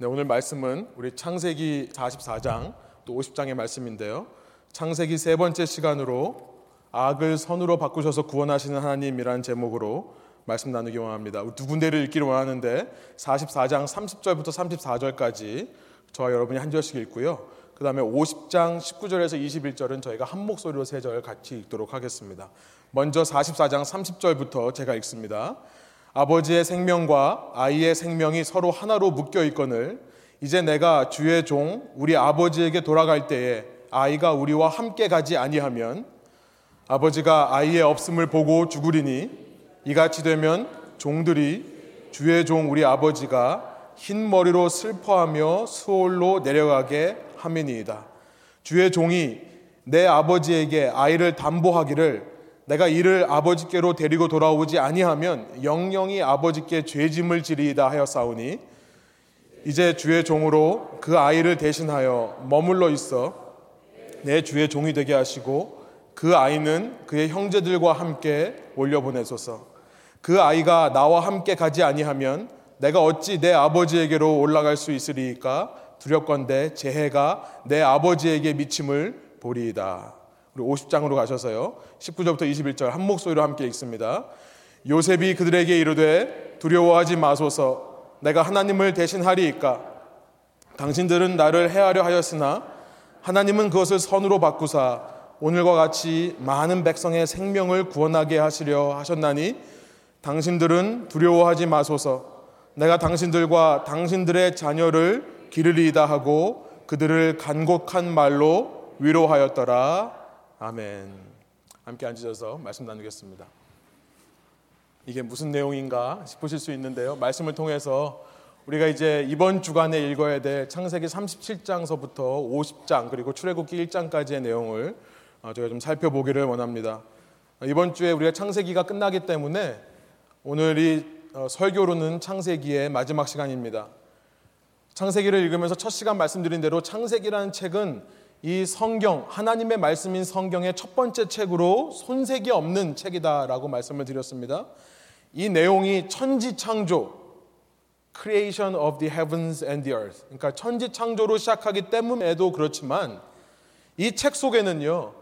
네, 오늘 말씀은 우리 창세기 44장 또 50장의 말씀인데요. 창세기 세 번째 시간으로 악을 선으로 바꾸셔서 구원하시는 하나님이라는 제목으로 말씀 나누기 원합니다. 두 군데를 읽기를 원하는데 44장 30절부터 34절까지 저와 여러분이 한 절씩 읽고요. 그 다음에 50장 19절에서 21절은 저희가 한 목소리로 세 절 같이 읽도록 하겠습니다. 먼저 44장 30절부터 제가 읽습니다. 아버지의 생명과 아이의 생명이 서로 하나로 묶여 있거늘 이제 내가 주의 종 우리 아버지에게 돌아갈 때에 아이가 우리와 함께 가지 아니하면 아버지가 아이의 없음을 보고 죽으리니 이같이 되면 종들이 주의 종 우리 아버지가 흰 머리로 슬퍼하며 수월로 내려가게 함이니이다. 주의 종이 내 아버지에게 아이를 담보하기를 내가 이를 아버지께로 데리고 돌아오지 아니하면 영영이 아버지께 죄짐을 지리이다 하였사오니 이제 주의 종으로 그 아이를 대신하여 머물러 있어 내 주의 종이 되게 하시고 그 아이는 그의 형제들과 함께 올려보내소서 그 아이가 나와 함께 가지 아니하면 내가 어찌 내 아버지에게로 올라갈 수 있으리까 두렵건대 재해가 내 아버지에게 미침을 보리이다. 우리 50장으로 가셔서요. 19절부터 21절 한 목소리로 함께 읽습니다. 요셉이 그들에게 이르되 두려워하지 마소서 내가 하나님을 대신하리이까 당신들은 나를 해하려 하였으나 하나님은 그것을 선으로 바꾸사 오늘과 같이 많은 백성의 생명을 구원하게 하시려 하셨나니 당신들은 두려워하지 마소서 내가 당신들과 당신들의 자녀를 기르리이다 하고 그들을 간곡한 말로 위로하였더라. 아멘. 함께 앉으셔서 말씀 나누겠습니다. 이게 무슨 내용인가 싶으실 수 있는데요. 말씀을 통해서 우리가 이제 이번 주간에 읽어야 될 창세기 37장서부터 50장 그리고 출애굽기 1장까지의 내용을 어, 저희가 좀 살펴보기를 원합니다. 이번 주에 우리가 창세기가 끝나기 때문에 오늘이 어, 설교로는 창세기의 마지막 시간입니다. 창세기를 읽으면서 첫 시간 말씀드린 대로 창세기라는 책은 이 성경, 하나님의 말씀인 성경의 첫 번째 책으로 손색이 없는 책이다라고 말씀을 드렸습니다. 이 내용이 천지 창조, creation of the heavens and the earth. 그러니까 천지 창조로 시작하기 때문에도 그렇지만 이 책 속에는요.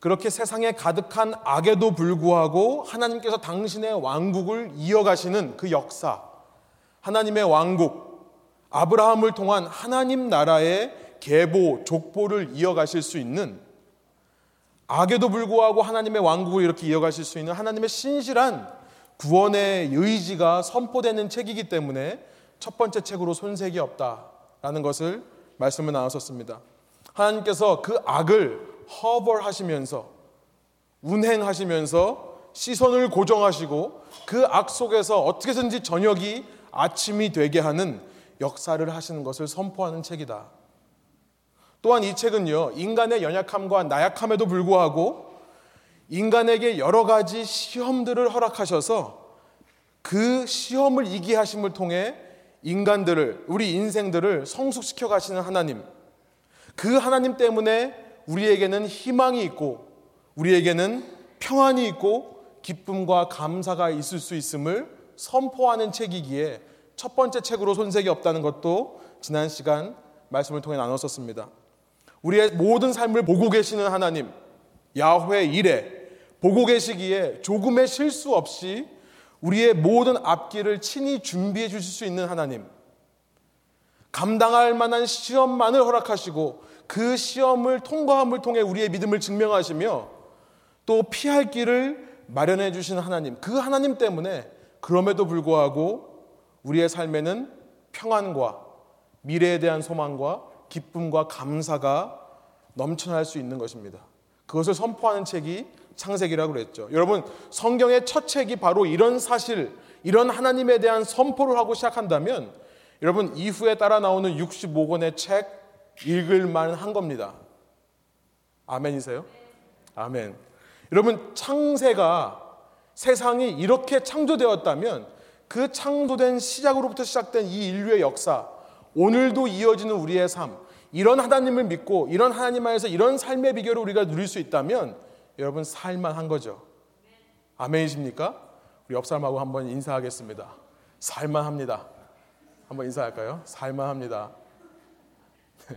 그렇게 세상에 가득한 악에도 불구하고 하나님께서 당신의 왕국을 이어가시는 그 역사, 하나님의 왕국, 아브라함을 통한 하나님 나라의 계보, 족보를 이어가실 수 있는 악에도 불구하고 하나님의 왕국을 이렇게 이어가실 수 있는 하나님의 신실한 구원의 의지가 선포되는 책이기 때문에 첫 번째 책으로 손색이 없다라는 것을 말씀을 나눴었습니다. 하나님께서 그 악을 허벌하시면서 운행하시면서 시선을 고정하시고 그 악 속에서 어떻게든지 저녁이 아침이 되게 하는 역사를 하시는 것을 선포하는 책이다. 또한 이 책은요, 인간의 연약함과 나약함에도 불구하고 인간에게 여러 가지 시험들을 허락하셔서 그 시험을 이기 하심을 통해 인간들을, 우리 인생들을 성숙시켜 가시는 하나님. 그 하나님 때문에 우리에게는 희망이 있고, 우리에게는 평안이 있고, 기쁨과 감사가 있을 수 있음을 선포하는 책이기에 첫 번째 책으로 손색이 없다는 것도 지난 시간 말씀을 통해 나눴었습니다. 우리의 모든 삶을 보고 계시는 하나님, 야훼 이래 보고 계시기에 조금의 실수 없이 우리의 모든 앞길을 친히 준비해 주실 수 있는 하나님. 감당할 만한 시험만을 허락하시고 그 시험을 통과함을 통해 우리의 믿음을 증명하시며 또 피할 길을 마련해 주시는 하나님. 그 하나님 때문에 그럼에도 불구하고 우리의 삶에는 평안과 미래에 대한 소망과 기쁨과 감사가 넘쳐날 수 있는 것입니다. 그것을 선포하는 책이 창세기라고 그랬죠. 여러분, 성경의 첫 책이 바로 이런 사실, 이런 하나님에 대한 선포를 하고 시작한다면 여러분, 이후에 따라 나오는 65권의 책 읽을 만 한 겁니다. 아멘이세요? 아멘. 여러분, 창세가 세상이 이렇게 창조되었다면 그 창조된 시작으로부터 시작된 이 인류의 역사, 오늘도 이어지는 우리의 삶, 이런 하나님을 믿고 이런 하나님 안에서 이런 삶의 비결을 우리가 누릴 수 있다면 여러분 살만한 거죠. 아멘이십니까? 우리 옆 사람하고 한번 인사하겠습니다. 살만합니다. 한번 인사할까요? 살만합니다.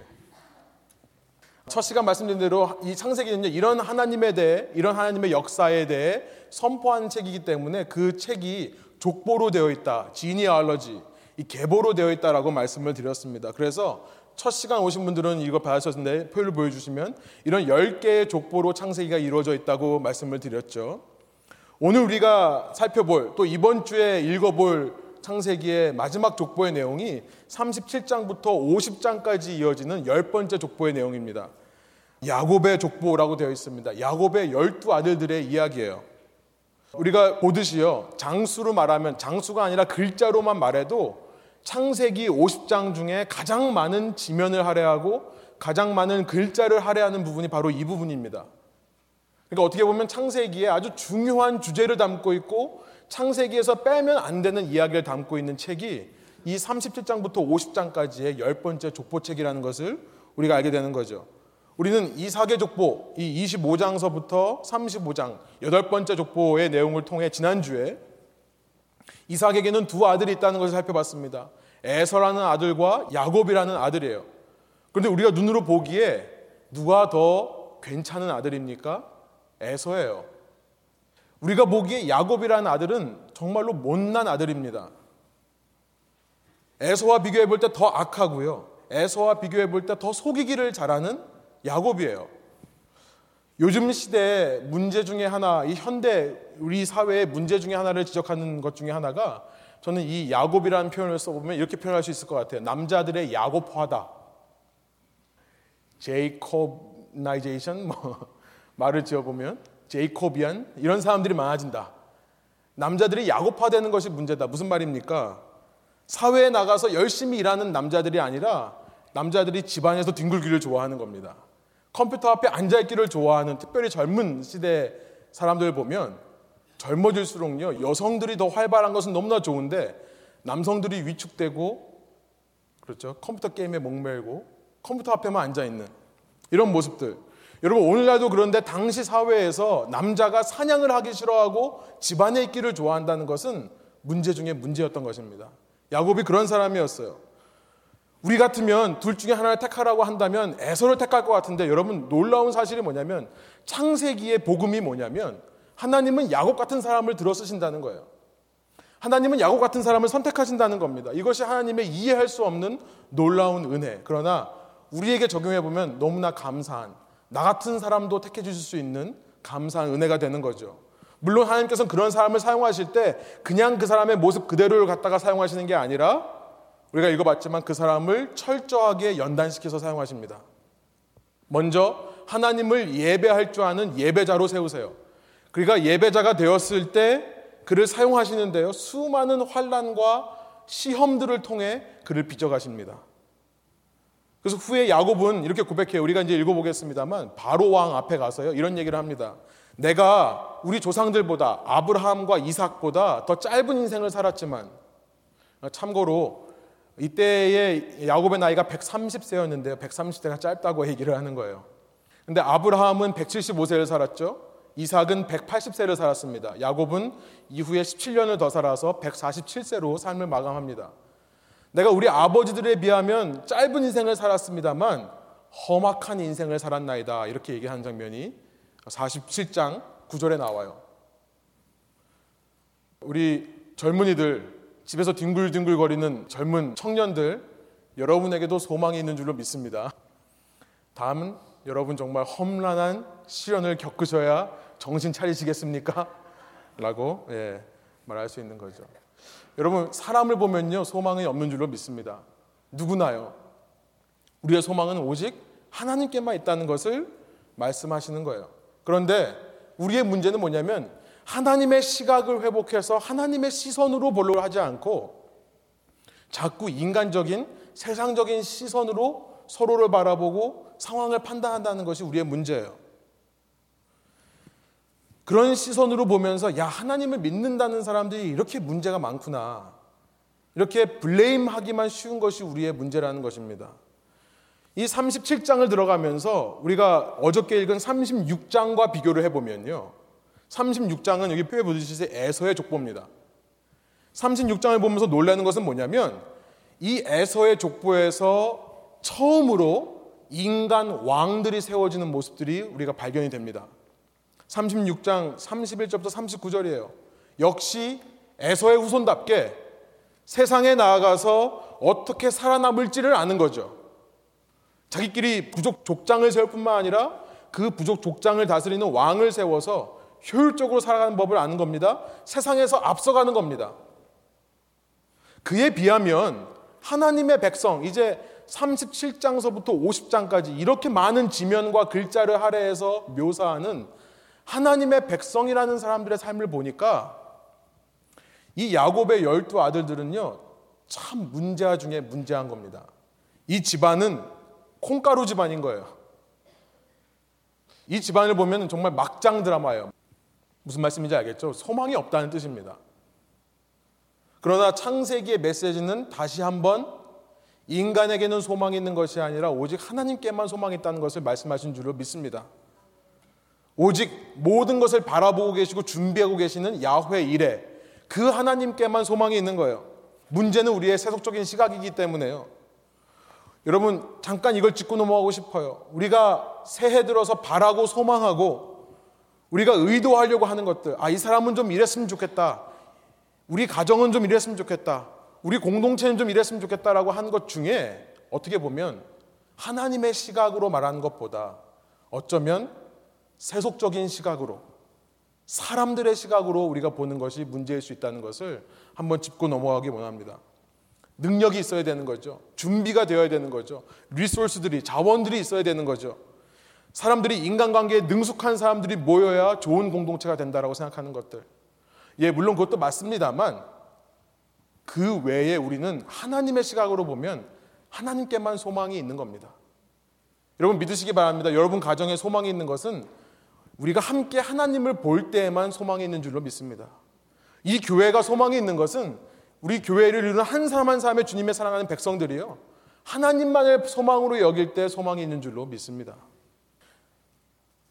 첫 시간 말씀드린 대로 이 창세기는요 이런 하나님에 대해 이런 하나님의 역사에 대해 선포한 책이기 때문에 그 책이 족보로 되어 있다 지니알러지 이 계보로 되어 있다라고 말씀을 드렸습니다. 그래서 첫 시간 오신 분들은 이거 받으셨는데 표를 보여주시면 이런 10개의 족보로 창세기가 이루어져 있다고 말씀을 드렸죠. 오늘 우리가 살펴볼 또 이번 주에 읽어볼 창세기의 마지막 족보의 내용이 37장부터 50장까지 이어지는 열 번째 족보의 내용입니다. 야곱의 족보라고 되어 있습니다. 야곱의 열두 아들들의 이야기예요. 우리가 보듯이요. 장수로 말하면 장수가 아니라 글자로만 말해도 창세기 50장 중에 가장 많은 지면을 할애하고 가장 많은 글자를 할애하는 부분이 바로 이 부분입니다. 그러니까 어떻게 보면 창세기에 아주 중요한 주제를 담고 있고 창세기에서 빼면 안 되는 이야기를 담고 있는 책이 이 37장부터 50장까지의 열 번째 족보책이라는 것을 우리가 알게 되는 거죠. 우리는 이삭의 족보, 이 25장서부터 35장, 여덟 번째 족보의 내용을 통해 지난주에 이삭에게는 두 아들이 있다는 것을 살펴봤습니다. 에서라는 아들과 야곱이라는 아들이에요. 그런데 우리가 눈으로 보기에 누가 더 괜찮은 아들입니까? 에서예요. 우리가 보기에 야곱이라는 아들은 정말로 못난 아들입니다. 에서와 비교해 볼 때 더 악하고요. 에서와 비교해 볼 때 더 속이기를 잘하는 야곱이에요. 요즘 시대의 문제 중에 하나, 이 현대 우리 사회의 문제 중에 하나를 지적하는 것 중에 하나가 저는 이 야곱이라는 표현을 써보면 이렇게 표현할 수 있을 것 같아요. 남자들의 야곱화다. Jacobnization 뭐 말을 지어보면 Jacobian 이런 사람들이 많아진다. 남자들이 야곱화되는 것이 문제다. 무슨 말입니까? 사회에 나가서 열심히 일하는 남자들이 아니라 남자들이 집안에서 뒹굴기를 좋아하는 겁니다. 컴퓨터 앞에 앉아있기를 좋아하는 특별히 젊은 시대 사람들 보면 젊어질수록요 여성들이 더 활발한 것은 너무나 좋은데 남성들이 위축되고 그렇죠 컴퓨터 게임에 목매고 컴퓨터 앞에만 앉아 있는 이런 모습들 여러분 오늘날도 그런데 당시 사회에서 남자가 사냥을 하기 싫어하고 집안에 있기를 좋아한다는 것은 문제 중에 문제였던 것입니다. 야곱이 그런 사람이었어요. 우리 같으면 둘 중에 하나를 택하라고 한다면 에서를 택할 것 같은데 여러분 놀라운 사실이 뭐냐면 창세기의 복음이 뭐냐면 하나님은 야곱 같은 사람을 들어 쓰신다는 거예요. 하나님은 야곱 같은 사람을 선택하신다는 겁니다. 이것이 하나님의 이해할 수 없는 놀라운 은혜. 그러나 우리에게 적용해 보면 너무나 감사한 나 같은 사람도 택해 주실 수 있는 감사한 은혜가 되는 거죠. 물론 하나님께서는 그런 사람을 사용하실 때 그냥 그 사람의 모습 그대로를 갖다가 사용하시는 게 아니라 우리가 읽어봤지만 그 사람을 철저하게 연단시켜서 사용하십니다. 먼저 하나님을 예배할 줄 아는 예배자로 세우세요. 그러니까 예배자가 되었을 때 그를 사용하시는데요. 수많은 환란과 시험들을 통해 그를 빚어가십니다. 그래서 후에 야곱은 이렇게 고백해요. 우리가 이제 읽어보겠습니다만 바로 왕 앞에 가서요. 이런 얘기를 합니다. 내가 우리 조상들보다 아브라함과 이삭보다 더 짧은 인생을 살았지만 참고로 이때의 야곱의 나이가 130세였는데요. 130세가 짧다고 얘기를 하는 거예요. 근데 아브라함은 175세를 살았죠. 이삭은 180세를 살았습니다. 야곱은 이후에 17년을 더 살아서 147세로 삶을 마감합니다. 내가 우리 아버지들에 비하면 짧은 인생을 살았습니다만 험악한 인생을 살았나이다. 이렇게 얘기하는 장면이 47장 9절에 나와요. 우리 젊은이들 집에서 뒹굴뒹굴거리는 젊은 청년들 여러분에게도 소망이 있는 줄로 믿습니다. 다음은 여러분 정말 험난한 시련을 겪으셔야 정신 차리시겠습니까? 라고 예, 말할 수 있는 거죠. 여러분 사람을 보면요 소망이 없는 줄로 믿습니다. 누구나요. 우리의 소망은 오직 하나님께만 있다는 것을 말씀하시는 거예요. 그런데 우리의 문제는 뭐냐면 하나님의 시각을 회복해서 하나님의 시선으로 보려 하지 않고 자꾸 인간적인 세상적인 시선으로 서로를 바라보고 상황을 판단한다는 것이 우리의 문제예요. 그런 시선으로 보면서 야 하나님을 믿는다는 사람들이 이렇게 문제가 많구나. 이렇게 블레임하기만 쉬운 것이 우리의 문제라는 것입니다. 이 37장을 들어가면서 우리가 어저께 읽은 36장과 비교를 해보면요. 36장은 여기 표에 보듯이 에서의 족보입니다. 36장을 보면서 놀라는 것은 뭐냐면 이 에서의 족보에서 처음으로 인간 왕들이 세워지는 모습들이 우리가 발견이 됩니다. 36장 31절부터 39절이에요. 역시 에서의 후손답게 세상에 나아가서 어떻게 살아남을지를 아는 거죠. 자기끼리 부족 족장을 세울 뿐만 아니라 그 부족 족장을 다스리는 왕을 세워서 효율적으로 살아가는 법을 아는 겁니다. 세상에서 앞서가는 겁니다. 그에 비하면 하나님의 백성, 이제 37장서부터 50장까지 이렇게 많은 지면과 글자를 할애해서 묘사하는 하나님의 백성이라는 사람들의 삶을 보니까 이 야곱의 열두 아들들은요, 참 문제아 중에 문제한 겁니다. 이 집안은 콩가루 집안인 거예요. 이 집안을 보면 정말 막장 드라마예요. 무슨 말씀인지 알겠죠? 소망이 없다는 뜻입니다. 그러나 창세기의 메시지는 다시 한번 인간에게는 소망이 있는 것이 아니라 오직 하나님께만 소망이 있다는 것을 말씀하신 줄로 믿습니다. 오직 모든 것을 바라보고 계시고 준비하고 계시는 야훼 이래 그 하나님께만 소망이 있는 거예요. 문제는 우리의 세속적인 시각이기 때문에요. 여러분 잠깐 이걸 짚고 넘어가고 싶어요. 우리가 새해 들어서 바라고 소망하고 우리가 의도하려고 하는 것들. 아, 이 사람은 좀 이랬으면 좋겠다. 우리 가정은 좀 이랬으면 좋겠다. 우리 공동체는 좀 이랬으면 좋겠다라고 하는 것 중에 어떻게 보면 하나님의 시각으로 말하는 것보다 어쩌면 세속적인 시각으로 사람들의 시각으로 우리가 보는 것이 문제일 수 있다는 것을 한번 짚고 넘어가기 원합니다. 능력이 있어야 되는 거죠. 준비가 되어야 되는 거죠. 리소스들이 자원들이 있어야 되는 거죠. 사람들이 인간관계에 능숙한 사람들이 모여야 좋은 공동체가 된다라고 생각하는 것들. 예, 물론 그것도 맞습니다만 그 외에 우리는 하나님의 시각으로 보면 하나님께만 소망이 있는 겁니다. 여러분 믿으시기 바랍니다. 여러분 가정에 소망이 있는 것은 우리가 함께 하나님을 볼 때에만 소망이 있는 줄로 믿습니다. 이 교회가 소망이 있는 것은 우리 교회를 이루는 한 사람 한 사람의 주님의 사랑하는 백성들이요. 하나님만을 소망으로 여길 때 소망이 있는 줄로 믿습니다.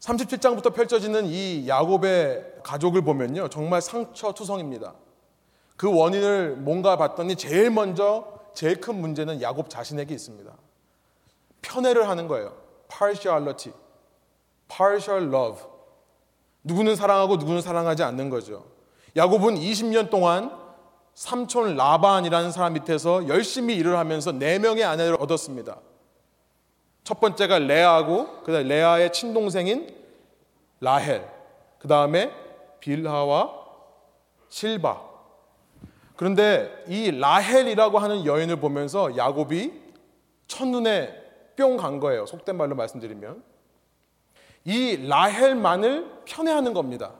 37장부터 펼쳐지는 이 야곱의 가족을 보면요. 정말 상처투성입니다. 그 원인을 뭔가 봤더니 제일 먼저 제일 큰 문제는 야곱 자신에게 있습니다. 편애를 하는 거예요. partiality, partial love. 누구는 사랑하고 누구는 사랑하지 않는 거죠. 야곱은 20년 동안 삼촌 라반이라는 사람 밑에서 열심히 일을 하면서 네 명의 아내를 얻었습니다. 첫 번째가 레아고 그다음 레아의 친동생인 라헬, 그 다음에 빌하와 실바. 그런데 이 라헬이라고 하는 여인을 보면서 야곱이 첫눈에 뿅 간 거예요. 속된 말로 말씀드리면. 이 라헬만을 편애하는 겁니다.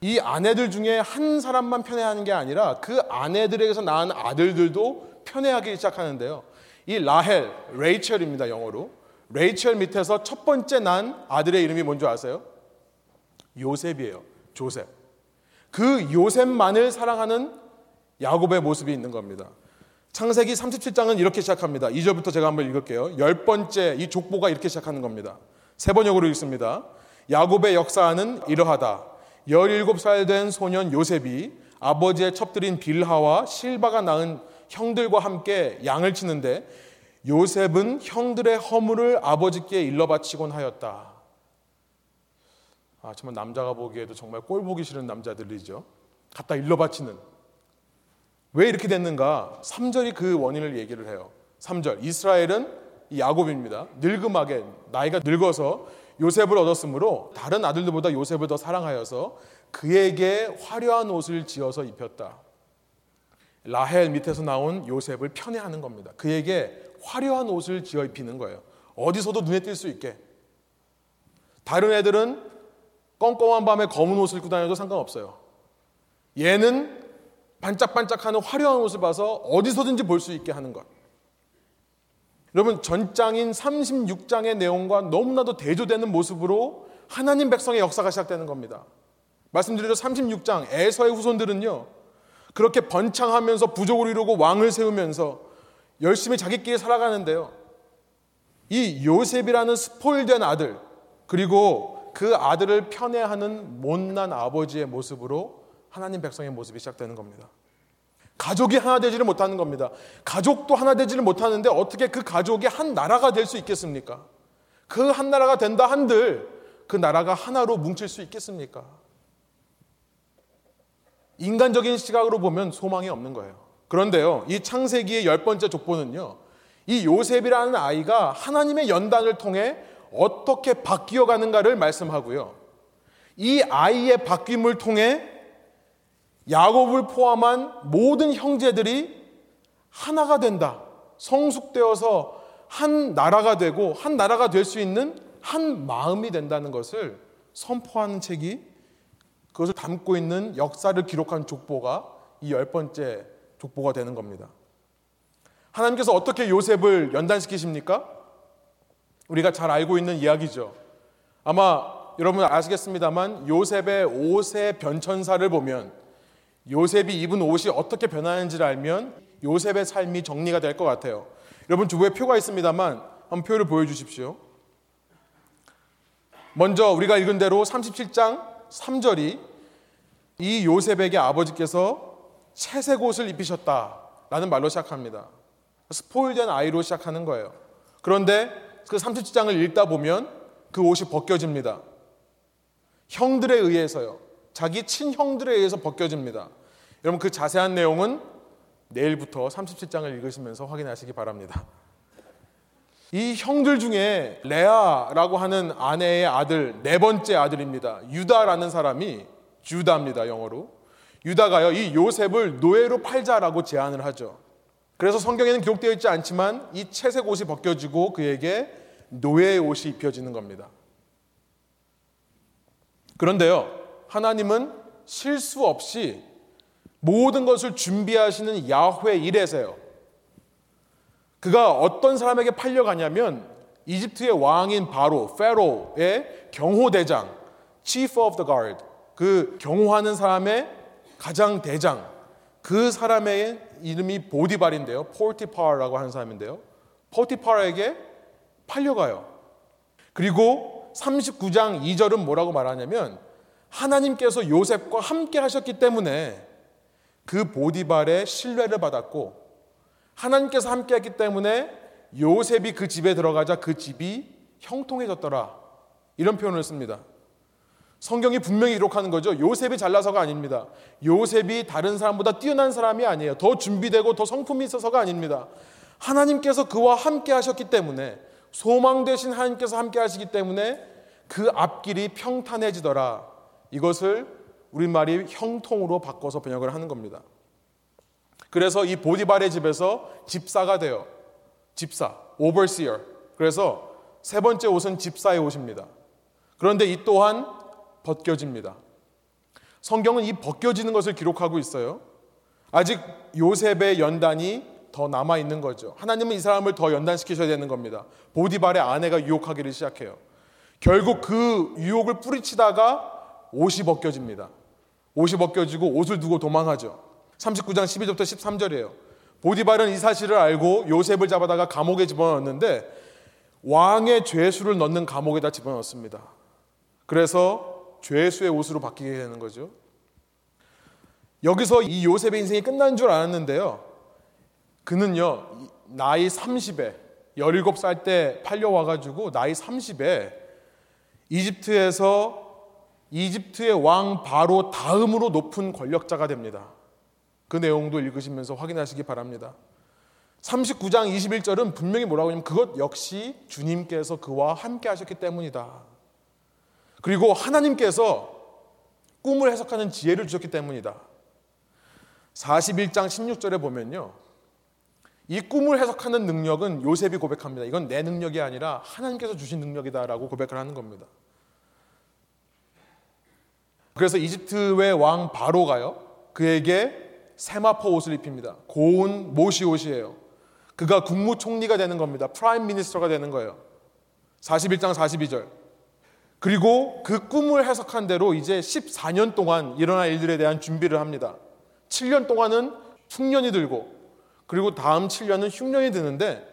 이 아내들 중에 한 사람만 편애하는 게 아니라 그 아내들에게서 낳은 아들들도 편애하기 시작하는데요. 이 라헬, 레이첼입니다, 영어로. 레이첼 밑에서 첫 번째 난 아들의 이름이 뭔지 아세요? 요셉이에요. 조셉. 그 요셉만을 사랑하는 야곱의 모습이 있는 겁니다. 창세기 37장은 이렇게 시작합니다. 2절부터 제가 한번 읽을게요. 열 번째 이 족보가 이렇게 시작하는 겁니다. 세 번역으로 읽습니다. 야곱의 역사는 이러하다. 17살 된 소년 요셉이 아버지의 첩들인 빌하와 실바가 낳은 형들과 함께 양을 치는데 요셉은 형들의 허물을 아버지께 일러 바치곤 하였다. 아, 정말 남자가 보기에도 정말 꼴 보기 싫은 남자들이죠. 갖다 일러 바치는. 왜 이렇게 됐는가? 3절이 그 원인을 얘기를 해요. 3절. 이스라엘은 야곱입니다. 늙음하게 나이가 늙어서 요셉을 얻었으므로 다른 아들들보다 요셉을 더 사랑하여서 그에게 화려한 옷을 지어서 입혔다. 라헬 밑에서 나온 요셉을 편애하는 겁니다. 그에게 화려한 옷을 지어 입히는 거예요. 어디서도 눈에 띌 수 있게. 다른 애들은 껌껌한 밤에 검은 옷을 입고 다녀도 상관없어요. 얘는 반짝반짝하는 화려한 옷을 봐서 어디서든지 볼 수 있게 하는 것. 여러분 전장인 36장의 내용과 너무나도 대조되는 모습으로 하나님 백성의 역사가 시작되는 겁니다. 말씀드린 36장 에서의 후손들은요. 그렇게 번창하면서 부족을 이루고 왕을 세우면서 열심히 자기끼리 살아가는데요. 이 요셉이라는 스포일된 아들 그리고 그 아들을 편애하는 못난 아버지의 모습으로 하나님 백성의 모습이 시작되는 겁니다. 가족이 하나 되지를 못하는 겁니다. 가족도 하나 되지를 못하는데 어떻게 그 가족이 한 나라가 될 수 있겠습니까? 그 한 나라가 된다 한들 그 나라가 하나로 뭉칠 수 있겠습니까? 인간적인 시각으로 보면 소망이 없는 거예요. 그런데요, 이 창세기의 열 번째 족보는요, 이 요셉이라는 아이가 하나님의 연단을 통해 어떻게 바뀌어 가는가를 말씀하고요. 이 아이의 바뀜을 통해 야곱을 포함한 모든 형제들이 하나가 된다. 성숙되어서 한 나라가 되고 한 나라가 될 수 있는 한 마음이 된다는 것을 선포하는 책이 그것을 담고 있는 역사를 기록한 족보가 이 열 번째 족보가 되는 겁니다. 하나님께서 어떻게 요셉을 연단시키십니까? 우리가 잘 알고 있는 이야기죠. 아마 여러분 아시겠습니다만 요셉의 옷의 변천사를 보면 요셉이 입은 옷이 어떻게 변하는지를 알면 요셉의 삶이 정리가 될 것 같아요. 여러분 주부에 표가 있습니다만 한번 표를 보여주십시오. 먼저 우리가 읽은 대로 37장 3절이 이 요셉에게 아버지께서 채색 옷을 입히셨다라는 말로 시작합니다. 스포일된 아이로 시작하는 거예요. 그런데 그 37장을 읽다 보면 그 옷이 벗겨집니다. 형들에 의해서요. 자기 친형들에 의해서 벗겨집니다. 여러분 그 자세한 내용은 내일부터 37장을 읽으시면서 확인하시기 바랍니다. 이 형들 중에 레아라고 하는 아내의 아들 네 번째 아들입니다. 유다라는 사람이 주다입니다. 영어로. 유다가요. 이 요셉을 노예로 팔자라고 제안을 하죠. 그래서 성경에는 기록되어 있지 않지만 이 채색 옷이 벗겨지고 그에게 노예의 옷이 입혀지는 겁니다. 그런데요. 하나님은 실수 없이 모든 것을 준비하시는 야훼 이레세요. 그가 어떤 사람에게 팔려가냐면 이집트의 왕인 바로 페로의 경호대장 Chief of the Guard 그 경호하는 사람의 가장 대장 그 사람의 이름이 보디발인데요. 포티파라고 하는 사람인데요. 포티파에게 팔려가요. 그리고 39장 2절은 뭐라고 말하냐면 하나님께서 요셉과 함께 하셨기 때문에 그 보디발의 신뢰를 받았고 하나님께서 함께 했기 때문에 요셉이 그 집에 들어가자 그 집이 형통해졌더라. 이런 표현을 씁니다. 성경이 분명히 기록하는 거죠. 요셉이 잘나서가 아닙니다. 요셉이 다른 사람보다 뛰어난 사람이 아니에요. 더 준비되고 더 성품이 있어서가 아닙니다. 하나님께서 그와 함께 하셨기 때문에 소망 되신 하나님께서 함께 하시기 때문에 그 앞길이 평탄해지더라. 이것을 우리말이 형통으로 바꿔서 번역을 하는 겁니다. 그래서 이 보디발의 집에서 집사가 돼요. 집사, overseer. 그래서 세 번째 옷은 집사의 옷입니다. 그런데 이 또한 벗겨집니다. 성경은 이 벗겨지는 것을 기록하고 있어요. 아직 요셉의 연단이 더 남아 있는 거죠. 하나님은 이 사람을 더 연단시키셔야 되는 겁니다. 보디발의 아내가 유혹하기를 시작해요. 결국 그 유혹을 뿌리치다가 옷이 벗겨집니다. 옷이 벗겨지고 옷을 두고 도망하죠. 39장 12절부터 13절이에요. 보디발은 이 사실을 알고 요셉을 잡아다가 감옥에 집어넣었는데 왕의 죄수를 넣는 감옥에다 집어넣습니다. 그래서 죄수의 옷으로 바뀌게 되는 거죠. 여기서 이 요셉의 인생이 끝난 줄 알았는데요. 그는요, 나이 30에, 17살 때 팔려와가지고 나이 30에 이집트에서 이집트의 왕 바로 다음으로 높은 권력자가 됩니다. 그 내용도 읽으시면서 확인하시기 바랍니다. 39장 21절은 분명히 뭐라고 하냐면 그것 역시 주님께서 그와 함께 하셨기 때문이다. 그리고 하나님께서 꿈을 해석하는 지혜를 주셨기 때문이다. 41장 16절에 보면요. 이 꿈을 해석하는 능력은 요셉이 고백합니다. 이건 내 능력이 아니라 하나님께서 주신 능력이다라고 고백을 하는 겁니다. 그래서 이집트의 왕 바로가요. 그에게 세마포 옷을 입힙니다. 고운 모시 옷이에요. 그가 국무총리가 되는 겁니다. prime minister가 되는 거예요. 41장 42절. 그리고 그 꿈을 해석한 대로 이제 14년 동안 일어날 일들에 대한 준비를 합니다. 7년 동안은 흉년이 들고 그리고 다음 7년은 흉년이 드는데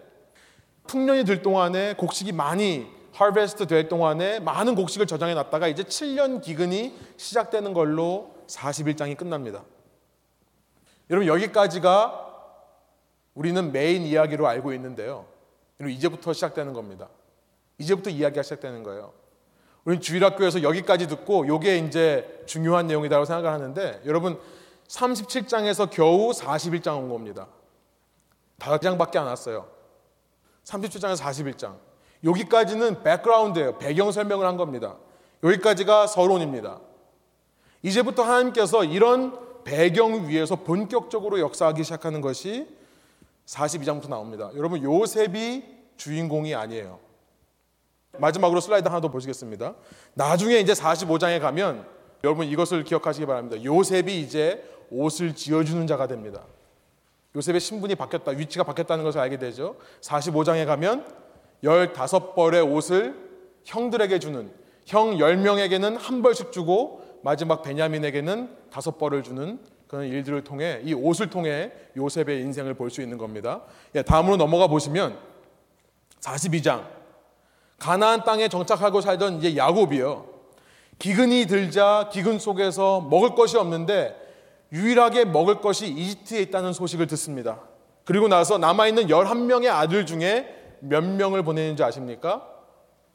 풍년이 들 동안에 곡식이 많이 하베스트 될 동안에 많은 곡식을 저장해 놨다가 이제 7년 기근이 시작되는 걸로 41장이 끝납니다. 여러분 여기까지가 우리는 메인 이야기로 알고 있는데요. 이제부터 시작되는 겁니다. 이제부터 이야기가 시작되는 거예요. 우리는 주일학교에서 여기까지 듣고 이게 이제 중요한 내용이라고 생각을 하는데 여러분 37장에서 겨우 41장 온 겁니다. 5장밖에 안 왔어요. 37장에서 41장. 여기까지는 백그라운드예요. 배경 설명을 한 겁니다. 여기까지가 서론입니다. 이제부터 하나님께서 이런 배경 위에서 본격적으로 역사하기 시작하는 것이 42장부터 나옵니다. 여러분 요셉이 주인공이 아니에요. 마지막으로 슬라이드 하나 더 보시겠습니다. 나중에 이제 45장에 가면 여러분 이것을 기억하시기 바랍니다. 요셉이 이제 옷을 지어주는 자가 됩니다. 요셉의 신분이 바뀌었다, 위치가 바뀌었다는 것을 알게 되죠. 45장에 가면 15벌의 옷을 형들에게 주는, 형 10명에게는 한 벌씩 주고 마지막 베냐민에게는 다섯 벌을 주는 그런 일들을 통해 이 옷을 통해 요셉의 인생을 볼 수 있는 겁니다. 예, 다음으로 넘어가 보시면 42장 가나안 땅에 정착하고 살던 이제 야곱이요. 기근이 들자 기근 속에서 먹을 것이 없는데 유일하게 먹을 것이 이집트에 있다는 소식을 듣습니다. 그리고 나서 남아있는 11명의 아들 중에 몇 명을 보내는지 아십니까?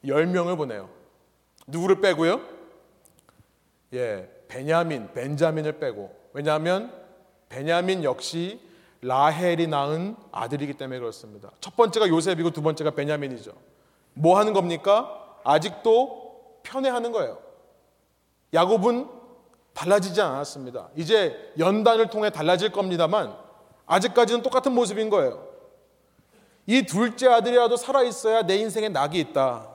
10명을 보내요. 누구를 빼고요? 예, 베냐민, 벤자민을 빼고. 왜냐하면 베냐민 역시 라헬이 낳은 아들이기 때문에 그렇습니다. 첫 번째가 요셉이고 두 번째가 베냐민이죠. 뭐 하는 겁니까? 아직도 편애하는 거예요. 야곱은 달라지지 않았습니다. 이제 연단을 통해 달라질 겁니다만 아직까지는 똑같은 모습인 거예요. 이 둘째 아들이라도 살아있어야 내 인생에 낙이 있다.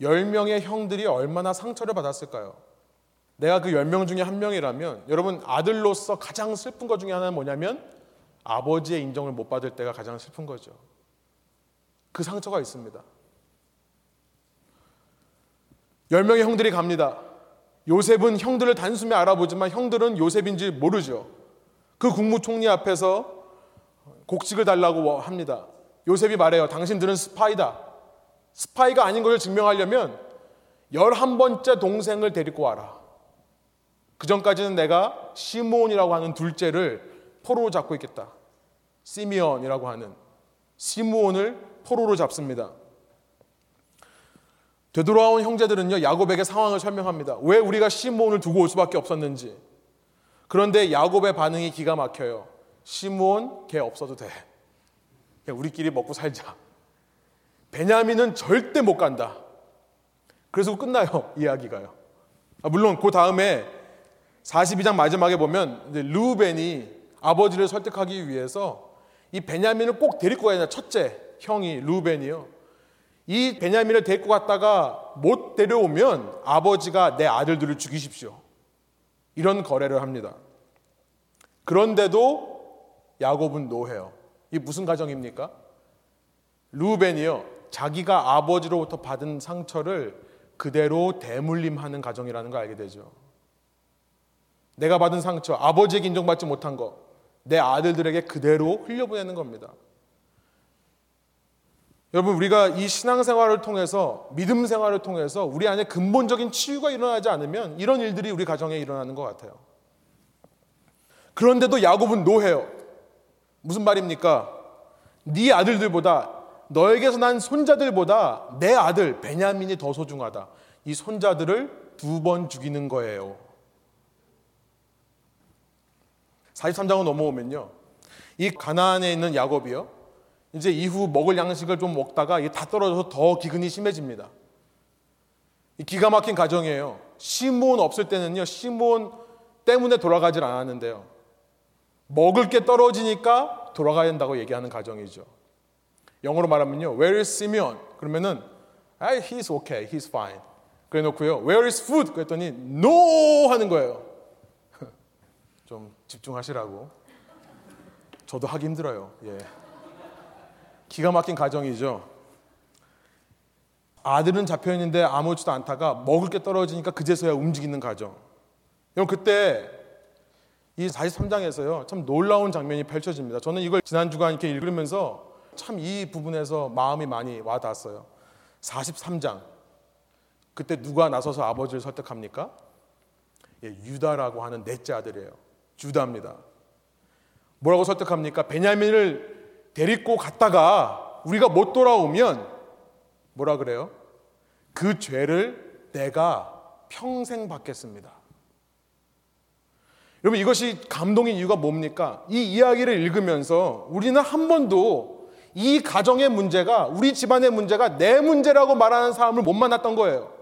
열 명의 형들이 얼마나 상처를 받았을까요? 내가 그 열 명 중에 한 명이라면 여러분 아들로서 가장 슬픈 것 중에 하나는 뭐냐면 아버지의 인정을 못 받을 때가 가장 슬픈 거죠. 그 상처가 있습니다. 열 명의 형들이 갑니다. 요셉은 형들을 단숨에 알아보지만 형들은 요셉인지 모르죠. 그 국무총리 앞에서 곡식을 달라고 합니다. 요셉이 말해요. 당신들은 스파이다. 스파이가 아닌 것을 증명하려면 열한 번째 동생을 데리고 와라. 그 전까지는 내가 시몬이라고 하는 둘째를 포로로 잡고 있겠다. 시미온이라고 하는 시므온을 포로로 잡습니다. 되돌아온 형제들은요 야곱에게 상황을 설명합니다. 왜 우리가 시므온을 두고 올 수밖에 없었는지. 그런데 야곱의 반응이 기가 막혀요. 시므온 걔 없어도 돼. 그냥 우리끼리 먹고 살자. 베냐민은 절대 못 간다. 그래서 끝나요 이야기가요. 아, 물론 그 다음에 42장 마지막에 보면 루벤이 아버지를 설득하기 위해서 이 베냐민을 꼭 데리고 가야 되나 첫째 형이 루벤이요. 이 베냐민을 데리고 갔다가 못 데려오면 아버지가 내 아들들을 죽이십시오. 이런 거래를 합니다. 그런데도 야곱은 노해요. 이 무슨 가정입니까? 루벤이요. 자기가 아버지로부터 받은 상처를 그대로 대물림하는 가정이라는 걸 알게 되죠. 내가 받은 상처, 아버지에게 인정받지 못한 거, 내 아들들에게 그대로 흘려보내는 겁니다. 여러분, 우리가 이 신앙생활을 통해서, 믿음 생활을 통해서 우리 안에 근본적인 치유가 일어나지 않으면 이런 일들이 우리 가정에 일어나는 것 같아요. 그런데도 야곱은 노해요. 무슨 말입니까? 네 아들들보다 너에게서 난 손자들보다 내 아들 베냐민이 더 소중하다. 이 손자들을 두 번 죽이는 거예요. 43장으로 넘어오면요. 이 가나안에 있는 야곱이요. 이제 이후 먹을 양식을 좀 먹다가 다 떨어져서 더 기근이 심해집니다. 기가 막힌 가정이에요. 시몬 없을 때는요. 시몬 때문에 돌아가질 않았는데요. 먹을 게 떨어지니까 돌아가야 된다고 얘기하는 가정이죠. 영어로 말하면요. Where is Simeon? 그러면은 ah, he's okay, he's fine. 그래 놓고요. Where is food? 그랬더니 no 하는 거예요. 좀 집중하시라고. 저도 하기 힘들어요. 예. 기가 막힌 가정이죠. 아들은 잡혀 있는데 아무렇지도 않다가 먹을 게 떨어지니까 그제서야 움직이는 가정. 여러분 그때 이 43장에서요. 참 놀라운 장면이 펼쳐집니다. 저는 이걸 지난 주간 이렇게 읽으면서 참 이 부분에서 마음이 많이 와 닿았어요. 43장. 그때 누가 나서서 아버지를 설득합니까? 예, 유다라고 하는 넷째 아들이에요. 주다입니다. 뭐라고 설득합니까? 베냐민을 데리고 갔다가 우리가 못 돌아오면 뭐라 그래요? 그 죄를 내가 평생 받겠습니다. 여러분 이것이 감동인 이유가 뭡니까? 이 이야기를 읽으면서 우리는 한 번도 이 가정의 문제가 우리 집안의 문제가 내 문제라고 말하는 사람을 못 만났던 거예요.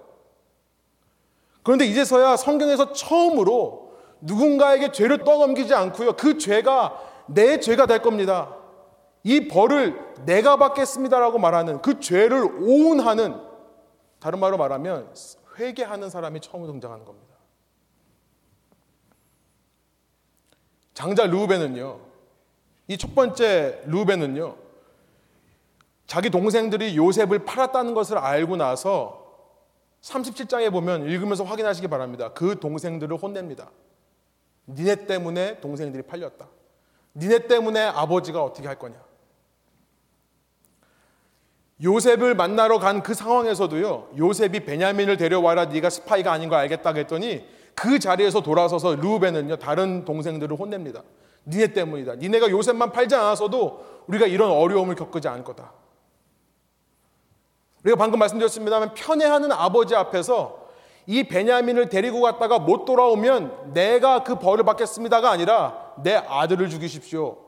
그런데 이제서야 성경에서 처음으로 누군가에게 죄를 떠넘기지 않고요. 그 죄가 내 죄가 될 겁니다. 이 벌을 내가 받겠습니다라고 말하는 그 죄를 오운하는 다른 말로 말하면 회개하는 사람이 처음 등장하는 겁니다. 장자 루벤은요. 이 첫 번째 루벤은요. 자기 동생들이 요셉을 팔았다는 것을 알고 나서 37장에 보면 읽으면서 확인하시기 바랍니다. 그 동생들을 혼냅니다. 니네 때문에 동생들이 팔렸다. 니네 때문에 아버지가 어떻게 할 거냐. 요셉을 만나러 간 그 상황에서도요. 요셉이 베냐민을 데려와라 네가 스파이가 아닌 거 알겠다 했더니 그 자리에서 돌아서서 루벤은요. 다른 동생들을 혼냅니다. 니네 때문이다. 니네가 요셉만 팔지 않았어도 우리가 이런 어려움을 겪지 않을 거다. 우리가 방금 말씀드렸습니다만 편애하는 아버지 앞에서 이 베냐민을 데리고 갔다가 못 돌아오면 내가 그 벌을 받겠습니다가 아니라 내 아들을 죽이십시오.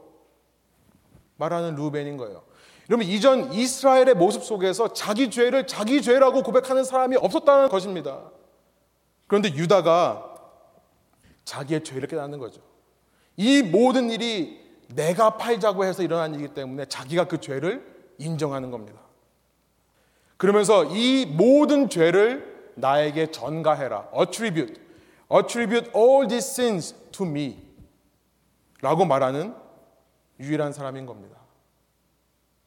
말하는 루벤인 거예요. 여러분 이전 이스라엘의 모습 속에서 자기 죄를 자기 죄라고 고백하는 사람이 없었다는 것입니다. 그런데 유다가 자기의 죄를 깨닫는 거죠. 이 모든 일이 내가 팔자고 해서 일어난 일이기 때문에 자기가 그 죄를 인정하는 겁니다. 그러면서 이 모든 죄를 나에게 전가해라. attribute. attribute all these sins to me. 라고 말하는 유일한 사람인 겁니다.